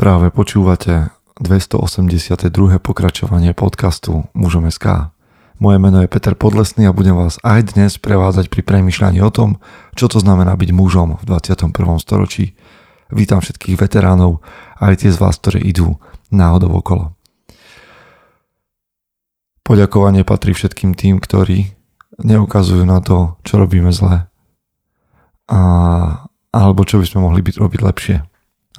Práve počúvate 282. pokračovanie podcastu Mužom SK. Moje meno je Peter Podlesný a budem vás aj dnes prevádzať pri premyšľaní o tom, čo to znamená byť mužom v 21. storočí. Vítam všetkých veteránov, aj tie z vás, ktoré idú náhodou okolo. Poďakovanie patrí všetkým tým, ktorí neukazujú na to, čo robíme zle. A, alebo čo by sme mohli byť robiť lepšie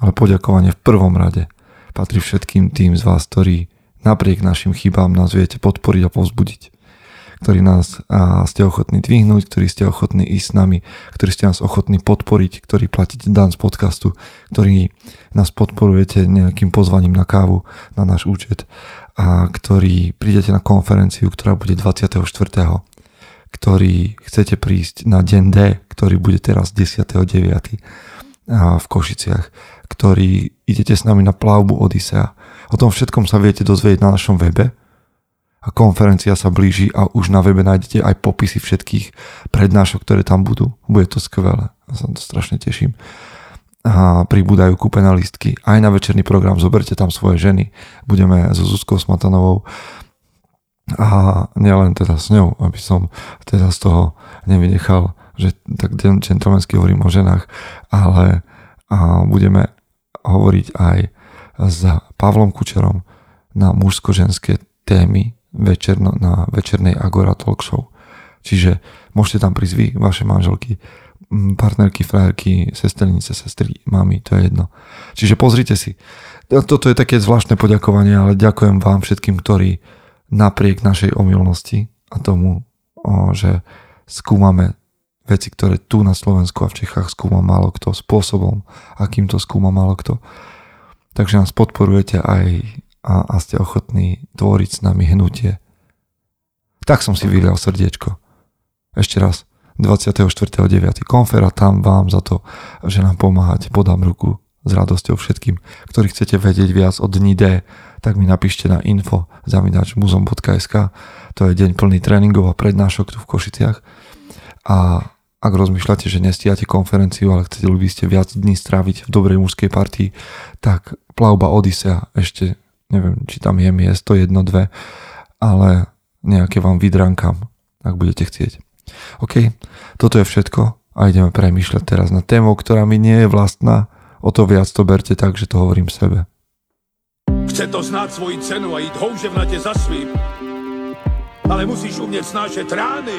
ale poďakovanie v prvom rade patrí všetkým tým z vás, ktorí napriek našim chybám nás viete podporiť a povzbudiť ktorí nás a, ste ochotní dvihnúť, ktorí ste ochotní ísť s nami, ktorí ste nás ochotní podporiť, ktorí platíte dan z podcastu, ktorí nás podporujete nejakým pozvaním na kávu na náš účet a ktorí prídete na konferenciu, ktorá bude 24. ktorí chcete prísť na deň D, ktorý bude teraz 10.9. v Košiciach ktorí idete s nami na plavbu Odisea. O tom všetkom sa viete dozvedieť na našom webe a konferencia sa blíži a už na webe nájdete aj popisy všetkých prednášok, ktoré tam budú. Bude to skvelé. Ja sa to strašne teším. A pribúdajú kúpené listky aj na večerný program. Zoberte tam svoje ženy. Budeme so Zuzkou Smatanovou a nielen teda s ňou, aby som teda z toho nevynechal, že tak gentlemansky hovorím o ženách, ale a budeme hovoriť aj s Pavlom Kučerom na mužsko-ženské témy večerno, na večernej Agora Talk Show. Čiže môžete tam prísť vy, vaše manželky, partnerky, frajerky, sesternice, sestry, mami, to je jedno. Čiže pozrite si. Toto je také zvláštne poďakovanie, ale ďakujem vám všetkým, ktorí napriek našej omylnosti a tomu, že skúmame veci, ktoré tu na Slovensku a v Čechách skúma málo kto, spôsobom, akým to skúma málo kto. Takže nás podporujete aj a, a ste ochotní tvoriť s nami hnutie. Tak som si vylial srdiečko. Ešte raz, 24.9. konfera, tam vám za to, že nám pomáhate, podám ruku s radosťou všetkým, ktorí chcete vedieť viac o dni D, tak mi napíšte na info zavinač muzom.sk to je deň plný tréningov a prednášok tu v Košiciach a ak rozmýšľate, že nestíhate konferenciu, ale chceli by ste viac dní stráviť v dobrej mužskej partii, tak plavba Odisea ešte, neviem, či tam je miesto, jedno, dve, ale nejaké vám vydrankam, ak budete chcieť. OK, toto je všetko a ideme premýšľať teraz na tému, ktorá mi nie je vlastná, o to viac to berte tak, že to hovorím sebe. Chce to znáť svoji cenu a ísť houževnate za svým, ale musíš umieť snášať rány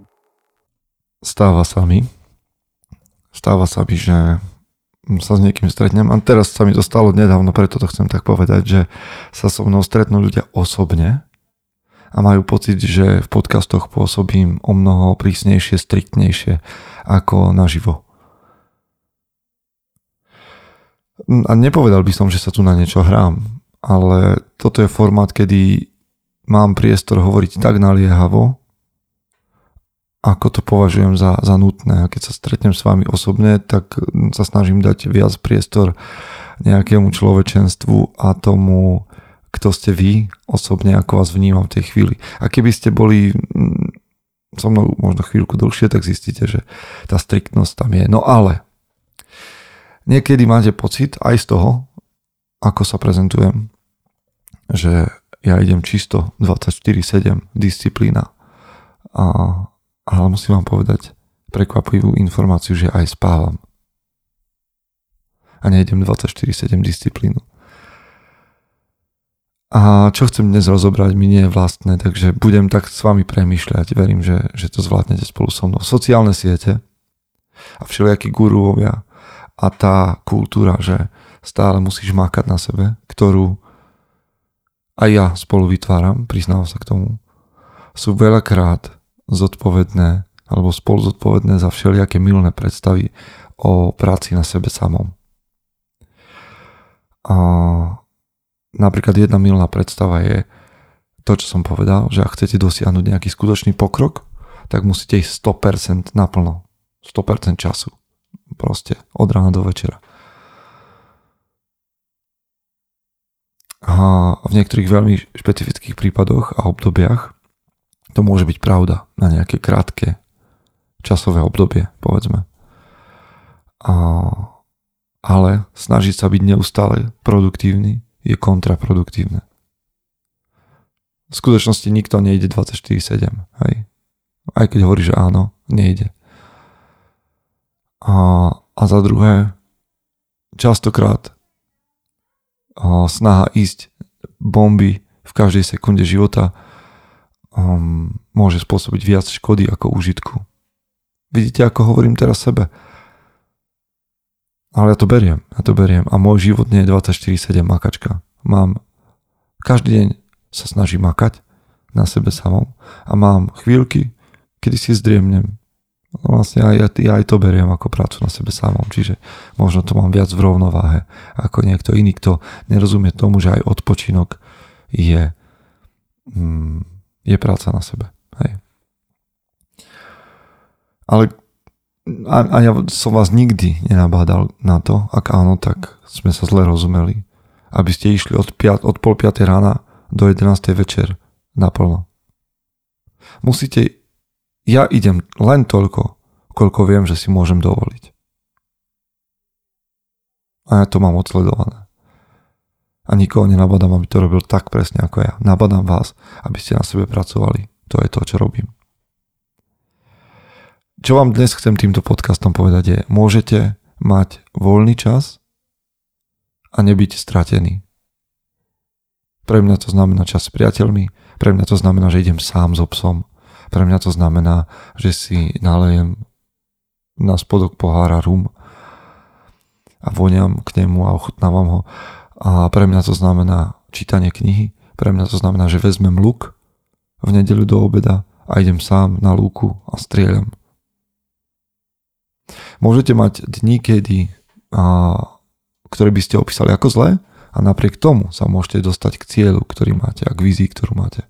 Stáva sa mi, stáva sa mi, že sa s niekým stretnem a teraz sa mi to stalo nedávno, preto to chcem tak povedať, že sa so mnou stretnú ľudia osobne a majú pocit, že v podcastoch pôsobím o mnoho prísnejšie, striktnejšie ako naživo. A nepovedal by som, že sa tu na niečo hrám, ale toto je formát, kedy mám priestor hovoriť tak naliehavo, ako to považujem za, za nutné. A keď sa stretnem s vami osobne, tak sa snažím dať viac priestor nejakému človečenstvu a tomu, kto ste vy osobne, ako vás vnímam v tej chvíli. A keby ste boli mm, so mnou možno chvíľku dlhšie, tak zistíte, že tá striktnosť tam je. No ale niekedy máte pocit aj z toho, ako sa prezentujem, že ja idem čisto 24-7 disciplína a ale musím vám povedať prekvapivú informáciu, že aj spávam. A nejdem 24-7 disciplínu. A čo chcem dnes rozobrať, mi nie je vlastné, takže budem tak s vami premyšľať. Verím, že, že to zvládnete spolu so mnou. Sociálne siete a všelijakí guruovia a tá kultúra, že stále musíš mákať na sebe, ktorú aj ja spolu vytváram, priznávam sa k tomu, sú veľakrát zodpovedné alebo spolu zodpovedné za všelijaké milné predstavy o práci na sebe samom. A napríklad jedna milná predstava je to, čo som povedal, že ak chcete dosiahnuť nejaký skutočný pokrok, tak musíte ísť 100% naplno. 100% času. Proste od rána do večera. A v niektorých veľmi špecifických prípadoch a obdobiach to môže byť pravda na nejaké krátke časové obdobie, povedzme. A, ale snažiť sa byť neustále produktívny je kontraproduktívne. V skutočnosti nikto nejde 24-7, hej. Aj keď hovorí, že áno, nejde. A, a za druhé, častokrát a snaha ísť bomby v každej sekunde života um, môže spôsobiť viac škody ako užitku. Vidíte, ako hovorím teraz sebe. Ale ja to beriem, ja to beriem. A môj život nie je 24-7 makačka. Mám, každý deň sa snažím makať na sebe samom a mám chvíľky, kedy si zdriemnem. No vlastne aj, ja aj to beriem ako prácu na sebe samom, čiže možno to mám viac v rovnováhe ako niekto iný, kto nerozumie tomu, že aj odpočinok je, mm, je práca na sebe. Hej. Ale a, a ja som vás nikdy nenabádal na to, ak áno, tak sme sa zle rozumeli, aby ste išli od, piat, od pol 5 rána do 11. večer naplno. Musíte, ja idem len toľko, koľko viem, že si môžem dovoliť. A ja to mám odsledované. A nikoho nenabadám, aby to robil tak presne ako ja. Nabadám vás, aby ste na sebe pracovali. To je to, čo robím. Čo vám dnes chcem týmto podcastom povedať je, môžete mať voľný čas a nebyť stratený. Pre mňa to znamená čas s priateľmi, pre mňa to znamená, že idem sám so psom, pre mňa to znamená, že si nalejem na spodok pohára rum a voniam k nemu a ochutnávam ho. A pre mňa to znamená čítanie knihy, pre mňa to znamená, že vezmem luk v nedeľu do obeda a idem sám na lúku a strieľam. Môžete mať dní, kedy, a, ktoré by ste opísali ako zlé a napriek tomu sa môžete dostať k cieľu, ktorý máte a k vízii, ktorú máte.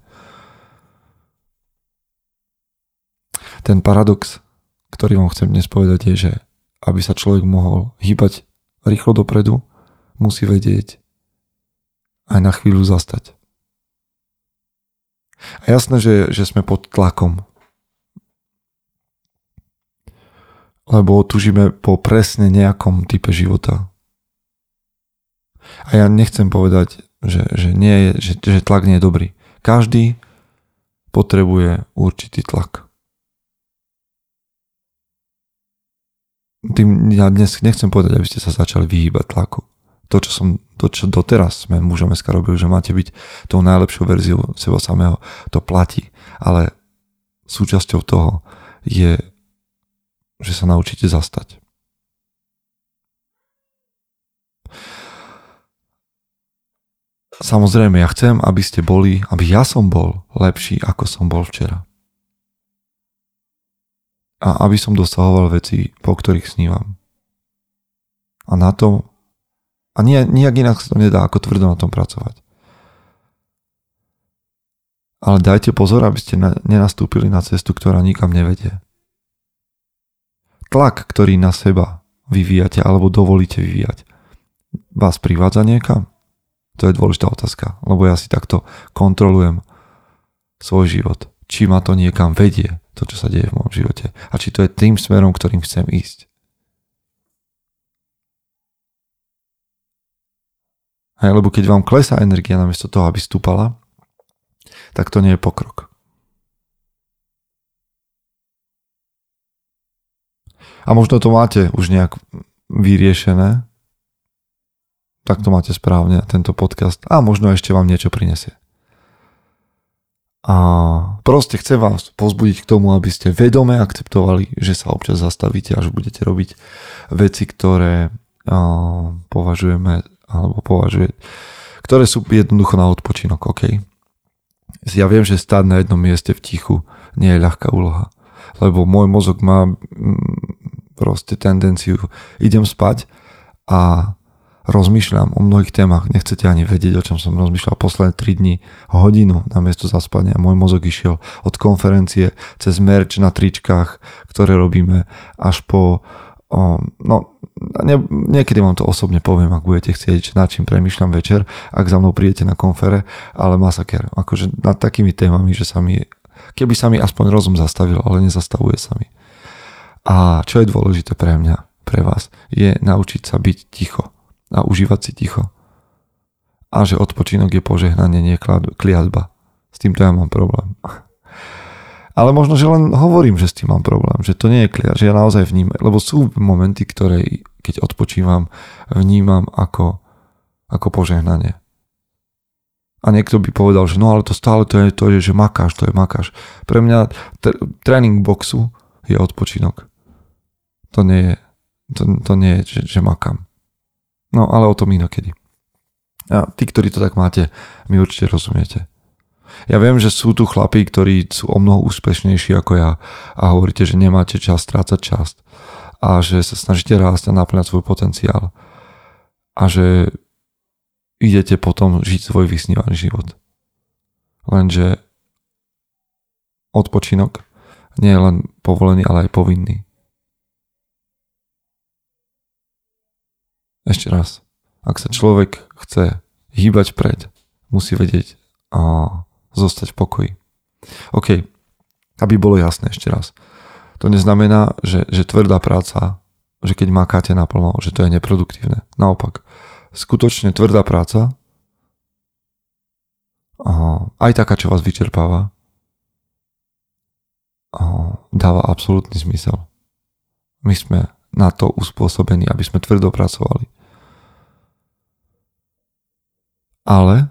Ten paradox, ktorý vám chcem dnes povedať je, že aby sa človek mohol hýbať rýchlo dopredu, musí vedieť aj na chvíľu zastať. A jasné, že, že sme pod tlakom lebo tužíme po presne nejakom type života. A ja nechcem povedať, že, že, nie je, že, že tlak nie je dobrý. Každý potrebuje určitý tlak. Tým ja dnes nechcem povedať, aby ste sa začali vyhýbať tlaku. To, čo som, to, čo doteraz sme mužom SK robili, že máte byť tou najlepšou verziou seba samého, to platí. Ale súčasťou toho je že sa naučíte zastať. Samozrejme, ja chcem, aby ste boli, aby ja som bol lepší, ako som bol včera. A aby som dosahoval veci, po ktorých snívam. A na to, a nijak inak sa to nedá, ako tvrdo na tom pracovať. Ale dajte pozor, aby ste nenastúpili na cestu, ktorá nikam nevedie tlak, ktorý na seba vyvíjate alebo dovolíte vyvíjať, vás privádza niekam? To je dôležitá otázka, lebo ja si takto kontrolujem svoj život. Či ma to niekam vedie, to, čo sa deje v môjom živote. A či to je tým smerom, ktorým chcem ísť. Hej, lebo keď vám klesá energia namiesto toho, aby stúpala, tak to nie je pokrok. A možno to máte už nejak vyriešené, tak to máte správne, tento podcast. A možno ešte vám niečo prinesie. A proste chcem vás pozbudiť k tomu, aby ste vedome akceptovali, že sa občas zastavíte, až budete robiť veci, ktoré považujeme, alebo považuje, ktoré sú jednoducho na odpočinok, OK? Ja viem, že stáť na jednom mieste v tichu nie je ľahká úloha, lebo môj mozog má proste tendenciu, idem spať a rozmýšľam o mnohých témach, nechcete ani vedieť, o čom som rozmýšľal posledné 3 dní, hodinu na miesto zaspania. Môj mozog išiel od konferencie cez merch na tričkách, ktoré robíme, až po no, ne, niekedy vám to osobne poviem, ak budete chcieť, nad čím premyšľam večer, ak za mnou prídete na konfere, ale masaker, akože nad takými témami, že sa mi, keby sa mi aspoň rozum zastavil, ale nezastavuje sa mi. A čo je dôležité pre mňa, pre vás, je naučiť sa byť ticho a užívať si ticho. A že odpočinok je požehnanie, nie kliatba. S týmto ja mám problém. Ale možno, že len hovorím, že s tým mám problém, že to nie je kliat, že ja naozaj vnímam, lebo sú momenty, ktoré, keď odpočívam, vnímam ako, ako požehnanie. A niekto by povedal, že no ale to stále to je to, je, že makáš, to je makáš. Pre mňa t- tréning boxu je odpočinok. To nie je, to, to nie je, že, že makám. No ale o tom inokedy. A tí, ktorí to tak máte, mi určite rozumiete. Ja viem, že sú tu chlapí, ktorí sú o mnoho úspešnejší ako ja a hovoríte, že nemáte čas strácať čas a že sa snažíte rásť a naplňať svoj potenciál a že idete potom žiť svoj vysnívaný život. Lenže odpočinok nie je len povolený, ale aj povinný. Ešte raz. Ak sa človek chce hýbať pred, musí vedieť a zostať v pokoji. OK, aby bolo jasné ešte raz. To neznamená, že, že tvrdá práca, že keď makáte naplno, že to je neproduktívne. Naopak, skutočne tvrdá práca, aj taká, čo vás vyčerpáva, dáva absolútny zmysel. My sme na to uspôsobení, aby sme tvrdo pracovali. Ale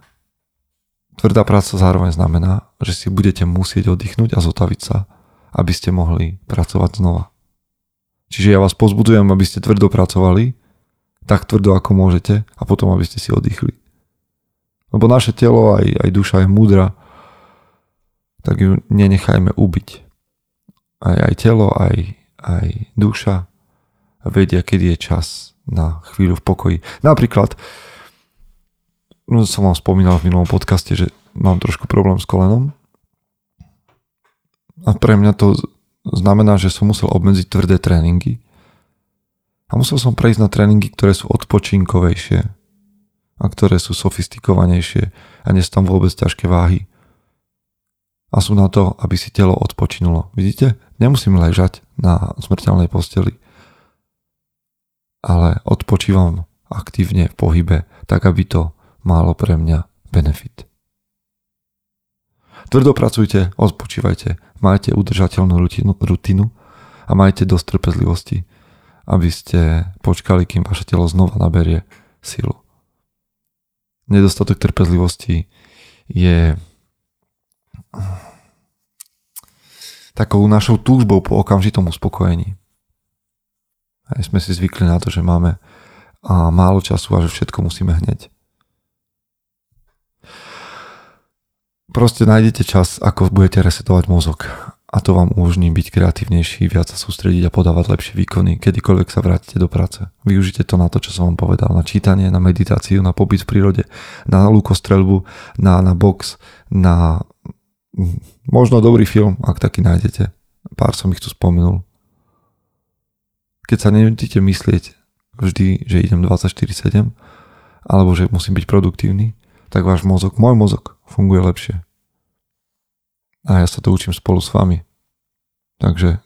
tvrdá práca zároveň znamená, že si budete musieť oddychnúť a zotaviť sa, aby ste mohli pracovať znova. Čiže ja vás pozbudujem, aby ste tvrdo pracovali, tak tvrdo ako môžete a potom aby ste si oddychli. Lebo naše telo aj, aj duša je múdra, tak ju nenechajme ubiť. Aj, aj telo, aj, aj duša vedia, kedy je čas na chvíľu v pokoji. Napríklad, no som vám spomínal v minulom podcaste, že mám trošku problém s kolenom. A pre mňa to znamená, že som musel obmedziť tvrdé tréningy. A musel som prejsť na tréningy, ktoré sú odpočinkovejšie a ktoré sú sofistikovanejšie a nie sú tam vôbec ťažké váhy. A sú na to, aby si telo odpočinulo. Vidíte? Nemusím ležať na smrteľnej posteli ale odpočívam aktívne v pohybe, tak aby to malo pre mňa benefit. Tvrdo pracujte, odpočívajte, majte udržateľnú rutinu, rutinu a majte dosť trpezlivosti, aby ste počkali, kým vaše telo znova naberie silu. Nedostatok trpezlivosti je takou našou túžbou po okamžitom uspokojení. Aj sme si zvykli na to, že máme málo času a že všetko musíme hneď. Proste nájdete čas, ako budete resetovať mozog a to vám umožní byť kreatívnejší, viac sa sústrediť a podávať lepšie výkony, kedykoľvek sa vrátite do práce. Využite to na to, čo som vám povedal, na čítanie, na meditáciu, na pobyt v prírode, na lukostrelbu, na, na box, na možno dobrý film, ak taký nájdete. Pár som ich tu spomenul keď sa nenutíte myslieť vždy, že idem 24-7, alebo že musím byť produktívny, tak váš mozog, môj mozog funguje lepšie. A ja sa to učím spolu s vami. Takže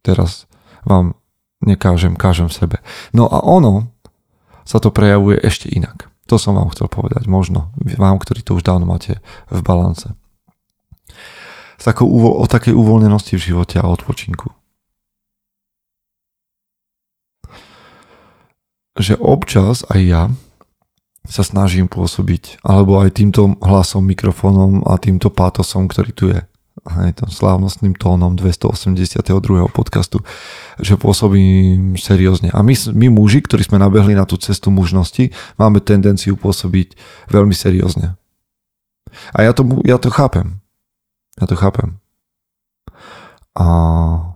teraz vám nekážem, kážem sebe. No a ono sa to prejavuje ešte inak. To som vám chcel povedať. Možno vám, ktorí to už dávno máte v balance. S takou, o takej uvoľnenosti v živote a odpočinku. že občas aj ja sa snažím pôsobiť, alebo aj týmto hlasom, mikrofónom a týmto pátosom, ktorý tu je, aj tým slávnostným tónom 282. podcastu, že pôsobím seriózne. A my, my muži, ktorí sme nabehli na tú cestu mužnosti, máme tendenciu pôsobiť veľmi seriózne. A ja to, ja to chápem. Ja to chápem. A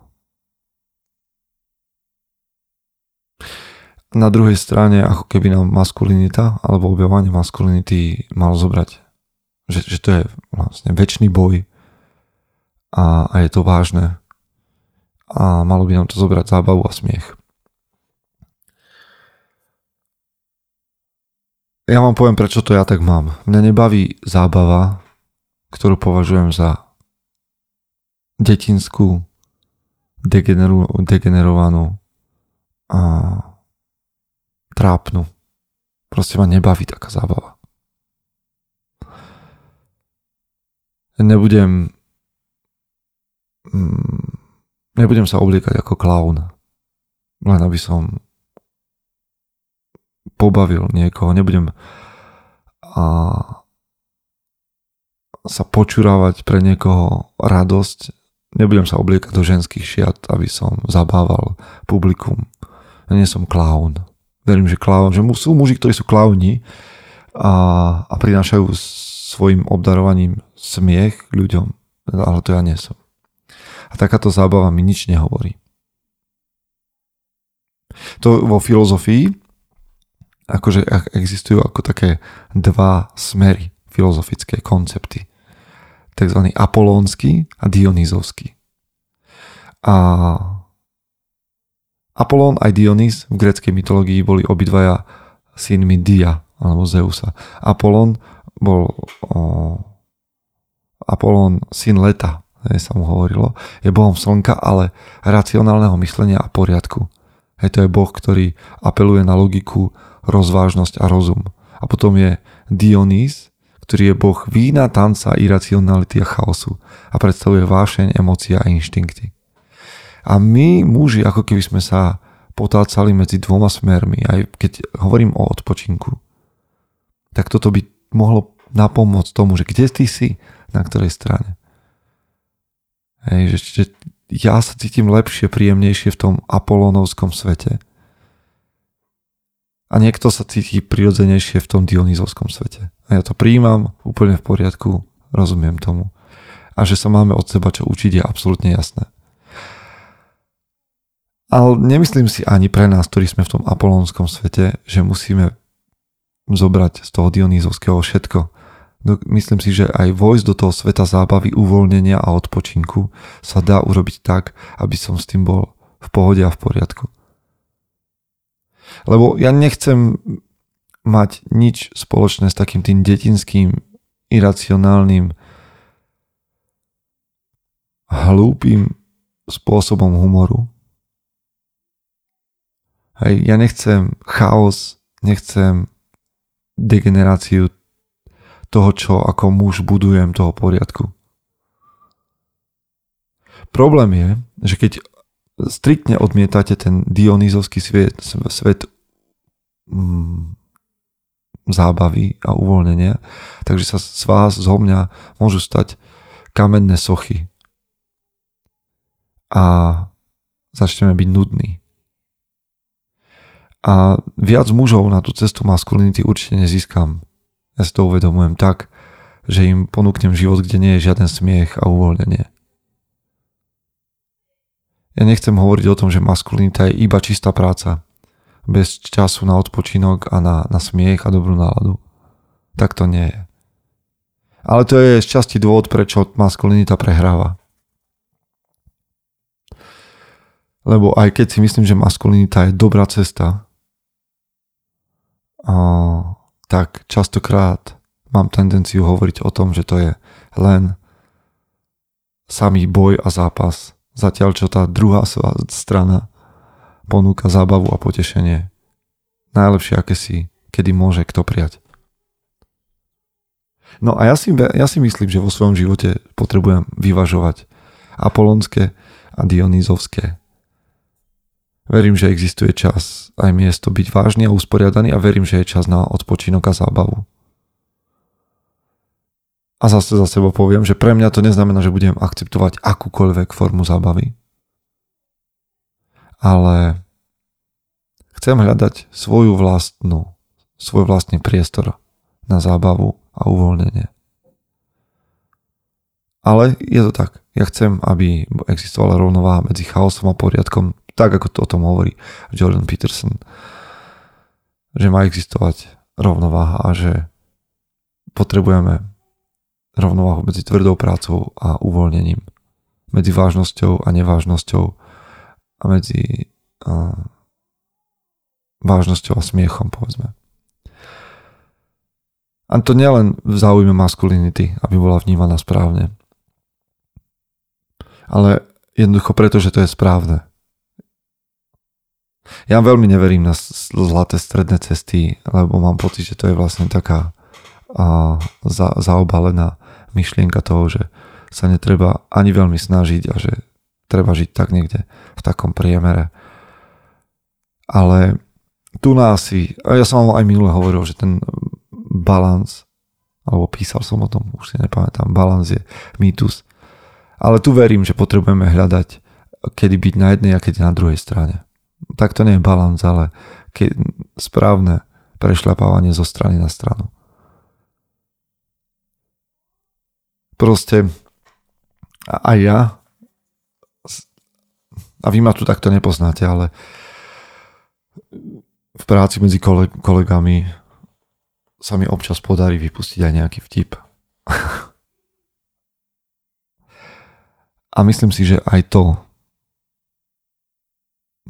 na druhej strane ako keby nám maskulinita alebo objavovanie maskulinity mal zobrať, že, že to je vlastne väčší boj a, a je to vážne a malo by nám to zobrať zábavu a smiech. Ja vám poviem, prečo to ja tak mám. Mňa nebaví zábava, ktorú považujem za detinskú, degenerovanú a trápnu. Proste ma nebaví taká zábava. Nebudem mm, nebudem sa obliekať ako klaun. Len aby som pobavil niekoho. Nebudem a sa počúravať pre niekoho radosť. Nebudem sa obliekať do ženských šiat, aby som zabával publikum. Ja nie som klaun. Verím, že klaun, že sú muži, ktorí sú klauni a, a prinášajú svojim obdarovaním smiech ľuďom, ale to ja nie som. A takáto zábava mi nič nehovorí. To vo filozofii akože existujú ako také dva smery filozofické koncepty. Takzvaný apolónsky a dionýzovský. A Apolón aj Dionys v greckej mytológii boli obidvaja synmi Dia alebo Zeusa. Apolón bol o, Apolón syn leta, sa mu hovorilo, je bohom slnka, ale racionálneho myslenia a poriadku. Hej, to je boh, ktorý apeluje na logiku, rozvážnosť a rozum. A potom je Dionys, ktorý je boh vína, tanca, iracionality a chaosu a predstavuje vášeň, emócia a inštinkty. A my, muži, ako keby sme sa potácali medzi dvoma smermi, aj keď hovorím o odpočinku, tak toto by mohlo napomôcť tomu, že kde ty si, na ktorej strane. Hej, že, že ja sa cítim lepšie, príjemnejšie v tom apolónovskom svete. A niekto sa cíti prirodzenejšie v tom dionýzovskom svete. A ja to príjmam úplne v poriadku, rozumiem tomu. A že sa máme od seba čo učiť je absolútne jasné. Ale nemyslím si ani pre nás, ktorí sme v tom apolónskom svete, že musíme zobrať z toho dionýzovského všetko No, myslím si, že aj vojsť do toho sveta zábavy, uvoľnenia a odpočinku sa dá urobiť tak, aby som s tým bol v pohode a v poriadku. Lebo ja nechcem mať nič spoločné s takým tým detinským, iracionálnym, hlúpým spôsobom humoru. Hej, ja nechcem chaos, nechcem degeneráciu toho, čo ako muž budujem toho poriadku. Problém je, že keď striktne odmietate ten dionýzovský svet, svet mm, zábavy a uvoľnenia, takže sa z vás, zo mňa môžu stať kamenné sochy. A začneme byť nudní. A viac mužov na tú cestu maskulinity určite nezískam. Ja si to uvedomujem tak, že im ponúknem život, kde nie je žiaden smiech a uvoľnenie. Ja nechcem hovoriť o tom, že maskulinita je iba čistá práca, bez času na odpočinok a na, na smiech a dobrú náladu. Tak to nie je. Ale to je z časti dôvod, prečo maskulinita prehráva. Lebo aj keď si myslím, že maskulinita je dobrá cesta, tak častokrát mám tendenciu hovoriť o tom, že to je len samý boj a zápas, zatiaľ čo tá druhá strana ponúka zábavu a potešenie. Najlepšie, aké si, kedy môže kto prijať. No a ja si, ja si myslím, že vo svojom živote potrebujem vyvažovať apolonské a dionýzovské Verím, že existuje čas aj miesto byť vážny a usporiadaný a verím, že je čas na odpočinok a zábavu. A zase za seba poviem, že pre mňa to neznamená, že budem akceptovať akúkoľvek formu zábavy. Ale chcem hľadať svoju vlastnú, svoj vlastný priestor na zábavu a uvoľnenie. Ale je to tak. Ja chcem, aby existovala rovnováha medzi chaosom a poriadkom tak ako to o tom hovorí Jordan Peterson. že má existovať rovnováha a že potrebujeme rovnováhu medzi tvrdou prácou a uvoľnením. Medzi vážnosťou a nevážnosťou a medzi uh, vážnosťou a smiechom, povedzme. A to nielen v záujme maskulinity, aby bola vnímaná správne, ale jednoducho preto, že to je správne. Ja veľmi neverím na zlaté stredné cesty, lebo mám pocit, že to je vlastne taká a, za, zaobalená myšlienka toho, že sa netreba ani veľmi snažiť a že treba žiť tak niekde v takom priemere. Ale tu na asi, a ja som vám aj minule hovoril, že ten balans, alebo písal som o tom, už si nepamätám, balans je mýtus. Ale tu verím, že potrebujeme hľadať, kedy byť na jednej a kedy na druhej strane. Tak to nie je balans, ale keď, správne prešľapávanie zo strany na stranu. Proste aj ja a vy ma tu takto nepoznáte, ale v práci medzi kolegami sa mi občas podarí vypustiť aj nejaký vtip. A myslím si, že aj to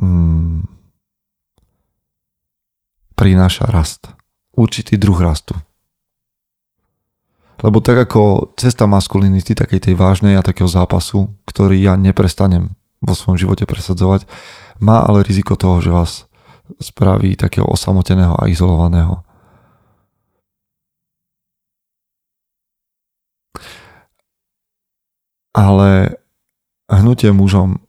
mm, prináša rast. Určitý druh rastu. Lebo tak ako cesta maskulinity, takej tej vážnej a takého zápasu, ktorý ja neprestanem vo svojom živote presadzovať, má ale riziko toho, že vás spraví takého osamoteného a izolovaného. Ale hnutie mužom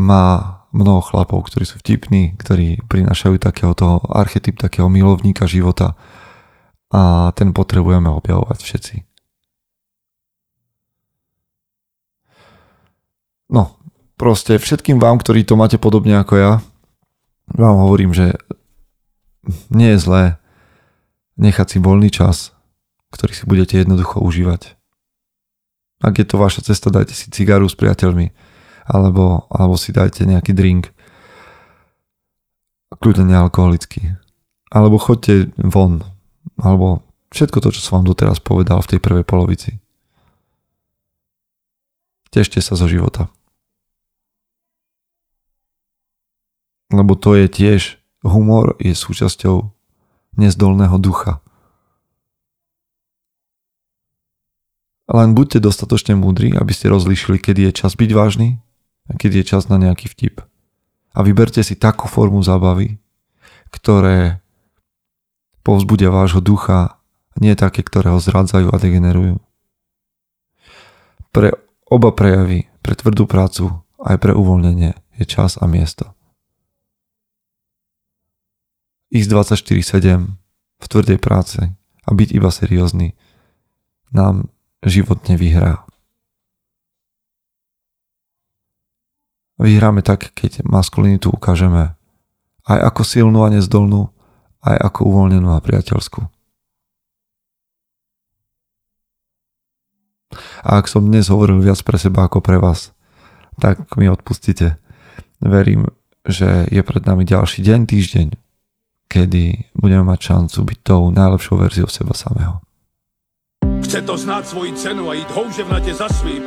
má mnoho chlapov, ktorí sú vtipní, ktorí prinášajú takého archetyp takého milovníka života, a ten potrebujeme objavovať všetci. No, proste všetkým vám, ktorí to máte podobne ako ja, vám hovorím, že nie je zlé nechať si voľný čas, ktorý si budete jednoducho užívať. Ak je to vaša cesta, dajte si cigaru s priateľmi, alebo, alebo si dajte nejaký drink, kľudne nealkoholický. Alebo choďte von, alebo všetko to, čo som vám doteraz povedal v tej prvej polovici. Tešte sa zo života. Lebo to je tiež, humor je súčasťou nezdolného ducha. Len buďte dostatočne múdri, aby ste rozlíšili, kedy je čas byť vážny kedy je čas na nejaký vtip. A vyberte si takú formu zábavy, ktoré povzbudia vášho ducha, nie také, ktoré ho zrádzajú a degenerujú. Pre oba prejavy, pre tvrdú prácu aj pre uvoľnenie je čas a miesto. Ísť 24-7 v tvrdej práce a byť iba seriózny nám život nevyhrá. Vyhráme tak, keď maskulinitu ukážeme aj ako silnú a nezdolnú, aj ako uvoľnenú a priateľskú. A ak som dnes hovoril viac pre seba ako pre vás, tak mi odpustite. Verím, že je pred nami ďalší deň, týždeň, kedy budeme mať šancu byť tou najlepšou verziou seba samého. Chce to znáť svoji cenu a ísť houževnate za svým,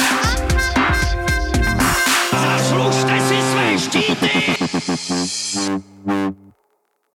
Thank you.